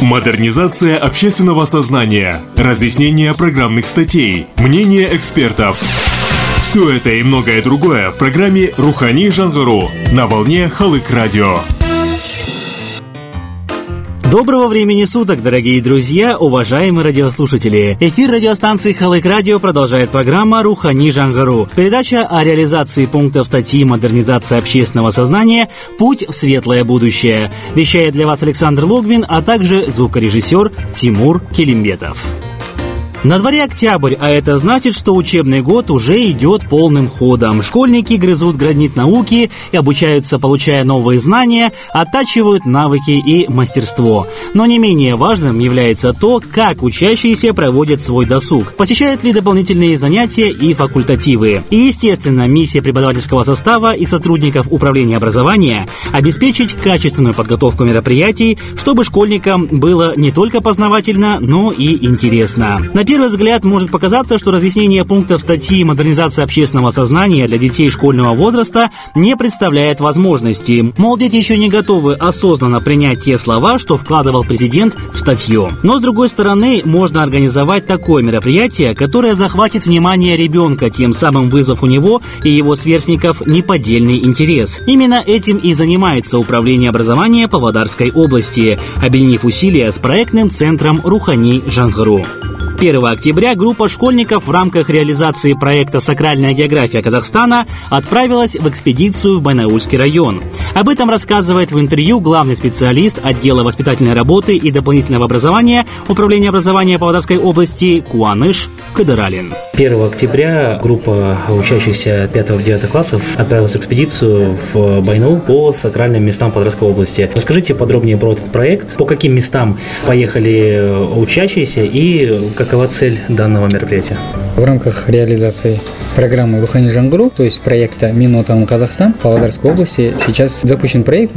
Модернизация общественного сознания, разъяснение программных статей, мнение экспертов. Все это и многое другое в программе «Рухани Жангару» на волне Халык Радио. Доброго времени суток, дорогие друзья, уважаемые радиослушатели. Эфир радиостанции Халык Радио продолжает программа «Рухани Жангару». Передача о реализации пунктов статьи «Модернизация общественного сознания. Путь в светлое будущее». Вещает для вас Александр Логвин, а также звукорежиссер Тимур Келимбетов. На дворе октябрь, а это значит, что учебный год уже идет полным ходом. Школьники грызут гранит науки и обучаются, получая новые знания, оттачивают навыки и мастерство. Но не менее важным является то, как учащиеся проводят свой досуг, посещают ли дополнительные занятия и факультативы. И, естественно, миссия преподавательского состава и сотрудников управления образования – обеспечить качественную подготовку мероприятий, чтобы школьникам было не только познавательно, но и интересно. На первый взгляд может показаться, что разъяснение пунктов статьи «Модернизация общественного сознания для детей школьного возраста» не представляет возможности. Мол, дети еще не готовы осознанно принять те слова, что вкладывал президент в статью. Но, с другой стороны, можно организовать такое мероприятие, которое захватит внимание ребенка, тем самым вызвав у него и его сверстников неподдельный интерес. Именно этим и занимается Управление образования Павлодарской области, объединив усилия с проектным центром Рухани Жангару. 1 октября группа школьников в рамках реализации проекта «Сакральная география Казахстана» отправилась в экспедицию в Байнаульский район. Об этом рассказывает в интервью главный специалист отдела воспитательной работы и дополнительного образования Управления образования Павлодарской области Куаныш Кадыралин. 1 октября группа учащихся 5-9 классов отправилась в экспедицию в Байнул по сакральным местам Павлодарской области. Расскажите подробнее про этот проект, по каким местам поехали учащиеся и как Какова цель данного мероприятия? В рамках реализации программы Рухани Жангру, то есть проекта Минотан Казахстан Павлодарской области, сейчас запущен проект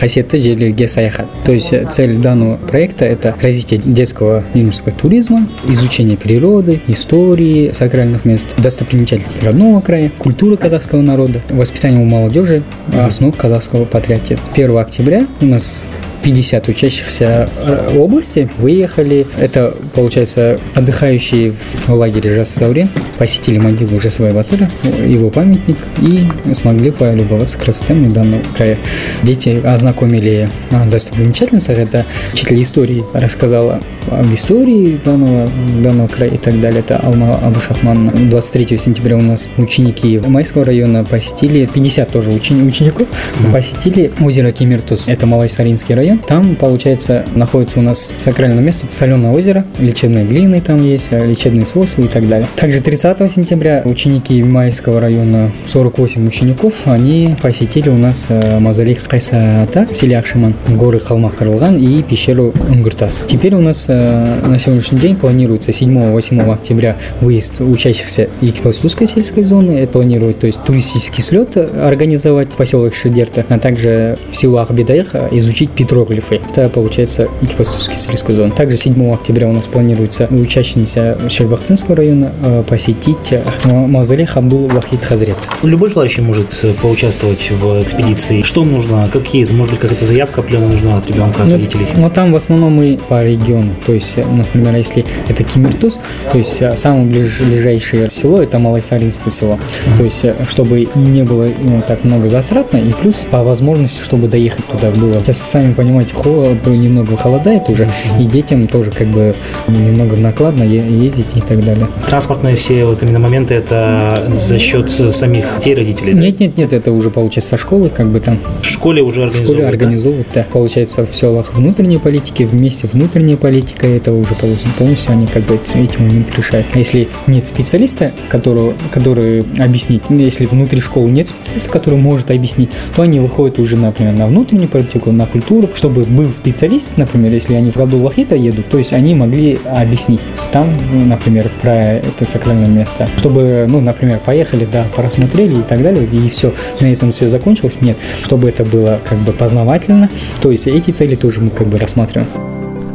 Хасетты Желеге Саяхат. То есть цель данного проекта – это развитие детского юношеского туризма, изучение природы, истории, сакральных мест, достопримечательностей родного края, культуры казахского народа, воспитание у молодежи, основ казахского патриотизма. 1 октября у нас 50 учащихся э, области выехали. Это, получается, отдыхающие в лагере Жас Саурин посетили могилу Жасвая Батыра, его памятник, и смогли полюбоваться красотами данного края. Дети ознакомили о достопримечательностях. Это учитель истории рассказала об истории данного, данного края и так далее. Это Алма Абушахман. 23 сентября у нас ученики Майского района посетили, 50 тоже учени, учеников, посетили озеро Кемиртус. Это Малайсаринский район район. Там, получается, находится у нас сакральное место Соленое озеро, лечебные глины там есть, э, лечебные соусы и так далее. Также 30 сентября ученики Майского района, 48 учеников, они посетили у нас э, мавзолей Кайсата в селе Акшиман, горы Халмах Карлган и пещеру Унгуртас. Теперь у нас э, на сегодняшний день планируется 7-8 октября выезд учащихся Екибастузской сельской зоны. Это планируют, то есть туристический слет организовать в поселок Шедерта, а также в селу Ахбедаях изучить Петров иероглифы. Это получается Екибастузский сельской зон. Также 7 октября у нас планируется учащимся Щербахтинского района э, посетить э, мавзолей Хамдул Вахид Хазрет. Любой желающий может э, поучаствовать в экспедиции. Что нужно? Какие, может быть, какая-то заявка определенная нужна от ребенка, от ну, родителей? Ну, там в основном мы по региону. То есть, например, если это Кимиртус, то есть самое ближайшее село это Малайсаринское село. То есть, чтобы не было ну, так много затратно, и плюс по возможности, чтобы доехать туда было. Сейчас сами понимаете, понимаете, холод, немного холодает уже, и детям тоже как бы немного накладно ездить и так далее. Транспортные все вот именно моменты это за счет самих детей родителей? Нет, да? нет, нет, это уже получается со школы, как бы там. В школе уже организовывают? В школе организовывают, да. Получается в селах внутренней политики, вместе внутренняя политика, это уже полностью они как бы эти моменты решают. А если нет специалиста, которого, который объяснить, ну, если внутри школы нет специалиста, который может объяснить, то они выходят уже, например, на внутреннюю политику, на культуру, чтобы был специалист, например, если они в году Вахита едут, то есть они могли объяснить там, например, про это сакральное место. Чтобы, ну, например, поехали, да, просмотрели и так далее, и все, на этом все закончилось. Нет, чтобы это было как бы познавательно, то есть эти цели тоже мы как бы рассматриваем.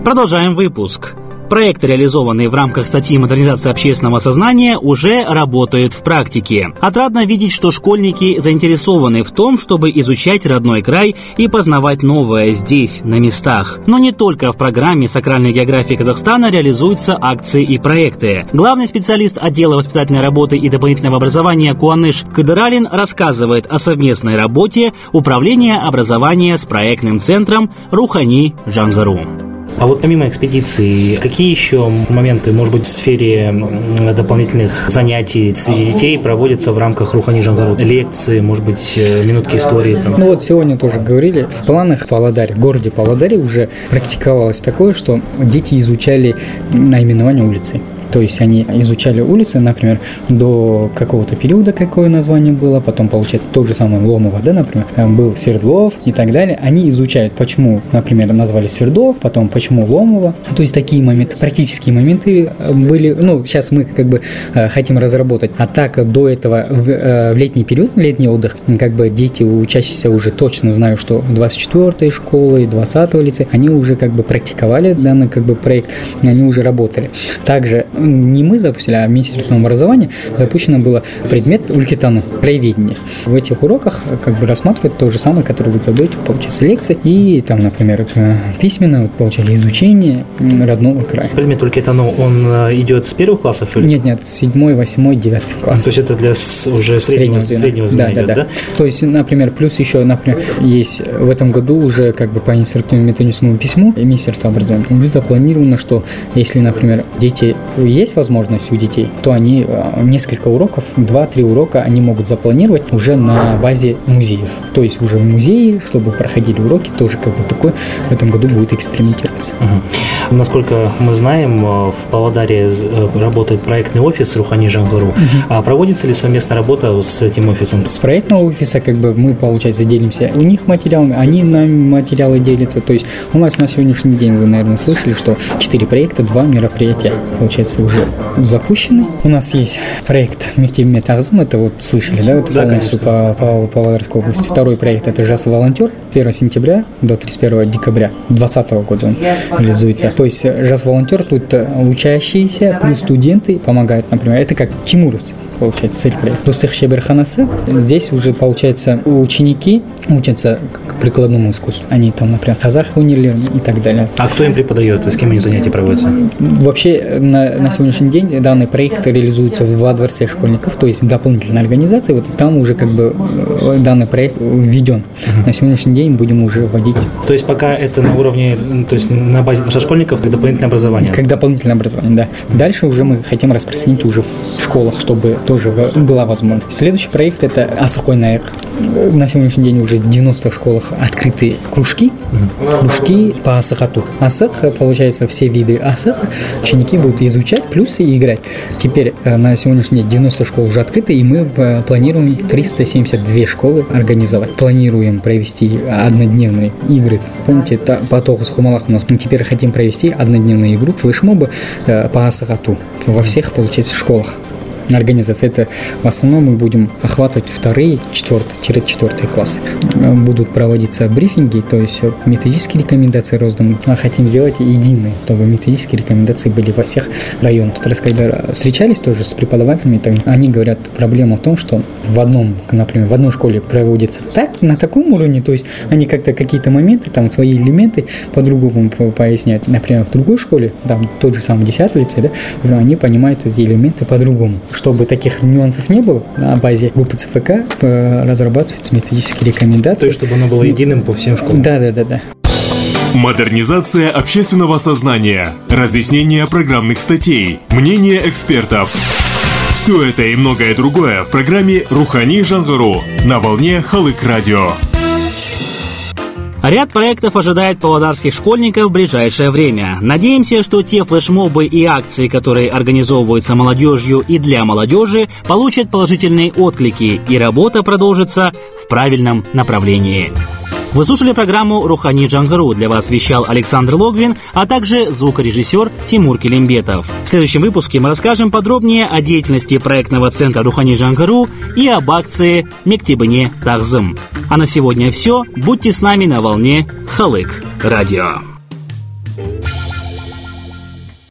Продолжаем выпуск. Проекты, реализованные в рамках статьи «Модернизация общественного сознания», уже работают в практике. Отрадно видеть, что школьники заинтересованы в том, чтобы изучать родной край и познавать новое здесь, на местах. Но не только в программе «Сакральной географии Казахстана» реализуются акции и проекты. Главный специалист отдела воспитательной работы и дополнительного образования Куаныш Кадыралин рассказывает о совместной работе Управления образования с проектным центром «Рухани Джангару». А вот помимо экспедиции, какие еще моменты, может быть, в сфере дополнительных занятий среди детей проводятся в рамках Рухани Жангару? Лекции, может быть, э, минутки истории? Там? Ну вот сегодня тоже говорили, в планах в Павлодаре, в городе Павлодаре уже практиковалось такое, что дети изучали наименование улицы. То есть они изучали улицы, например, до какого-то периода, какое название было, потом, получается, то же самое Ломово, да, например, э, был Свердлов и так далее. Они изучают, почему, например, назвали Свердлов, потом почему Ломово. То есть такие моменты, практические моменты э, были, ну, сейчас мы как бы э, хотим разработать. А так до этого в, в летний период, летний отдых, как бы дети, учащиеся уже точно знают, что 24-й школы и 20-го лицея, они уже как бы практиковали данный как бы проект, они уже работали. Также не мы запустили, а Министерство образования запущено было предмет Улькитану, краеведение. В этих уроках как бы рассматривают то же самое, которое вы задаете, получается, лекции, и там, например, э, письменно, вот, получается, изучение родного края. Предмет Улькитану, он э, идет с первых классов? Или? Нет, нет, седьмой, восьмой, девятый класс. То есть это для уже среднего, среднего звена, среднего звена да, идет, да, да, да? То есть, например, плюс еще, например, есть в этом году уже как бы по инициативному методическому письму Министерства образования уже запланировано, что если, например, дети есть возможность у детей, то они э, несколько уроков, 2-3 урока они могут запланировать уже на базе музеев. То есть уже в музее, чтобы проходили уроки, тоже как бы такой в этом году будет экспериментироваться. Угу. Насколько мы знаем, э, в Павлодаре э, работает проектный офис Рухани Жангару. Угу. А проводится ли совместная работа с этим офисом? С проектного офиса как бы мы, получается, делимся у них материалами, они нам материалы делятся. То есть у нас на сегодняшний день, вы, наверное, слышали, что 4 проекта, 2 мероприятия, получается, уже запущены. У нас есть проект Мектеб Метагзм, это вот слышали, да, вот да, полностью по, по Павлодарской области. Второй проект это ЖАС Волонтер, 1 сентября до 31 декабря 2020 года он реализуется. То есть ЖАС Волонтер тут учащиеся плюс студенты помогают, например, это как тимуровцы получается, цель проекта. Достых Шеберханасы. Здесь уже, получается, ученики учатся к прикладному искусству. Они там, например, казах университет и так далее. А кто им преподает? С кем они занятия проводятся? Вообще, на, на сегодняшний день данный проект реализуется в два дворце школьников, то есть дополнительная организация. Вот там уже как бы э, данный проект введен. uh На сегодняшний день будем уже вводить. То есть пока это на уровне, то есть на базе дворца школьников, как дополнительное образование? Как дополнительное образование, да. Дальше уже мы хотим распространить уже в школах, чтобы тоже была возможность. Следующий проект это Асахой Наэр. На сегодняшний день уже в 90 школах открыты кружки, кружки по асахату. Асах, получается, все виды асах ученики будут изучать, плюс и играть. Теперь э, на сегодняшний день 90 школ уже открыты, и мы э, планируем 372 школы организовать. Планируем провести однодневные игры. Помните, по Тохус Хумалах у нас мы теперь хотим провести однодневную игру флешмобы э, по асахату во всех, получается, школах организации. Это в основном мы будем охватывать вторые, четвертые-четвертые классы. Будут проводиться брифинги, то есть методические рекомендации розданы. Мы хотим сделать единые, чтобы методические рекомендации были во всех районах. То есть, когда встречались тоже с преподавателями, то они говорят, проблема в том, что в одном, например, в одной школе проводится так, на таком уровне, то есть они как-то какие-то моменты, там свои элементы по-другому поясняют. Например, в другой школе, там тот же самый 10 лицей, да, они понимают эти элементы по-другому чтобы таких нюансов не было, на базе группы ЦФК э, разрабатываются методические рекомендации. То есть, чтобы оно было единым по всем школам? Да, да, да, да. Модернизация общественного сознания, разъяснение программных статей, мнение экспертов. Все это и многое другое в программе «Рухани Жангару» на волне Халык Радио. Ряд проектов ожидает павлодарских школьников в ближайшее время. Надеемся, что те флешмобы и акции, которые организовываются молодежью и для молодежи, получат положительные отклики, и работа продолжится в правильном направлении. Вы слушали программу «Рухани Джангару». Для вас вещал Александр Логвин, а также звукорежиссер Тимур Келимбетов. В следующем выпуске мы расскажем подробнее о деятельности проектного центра «Рухани Джангару» и об акции «Мектебыне Тахзым». А на сегодня все. Будьте с нами на волне Халык Радио.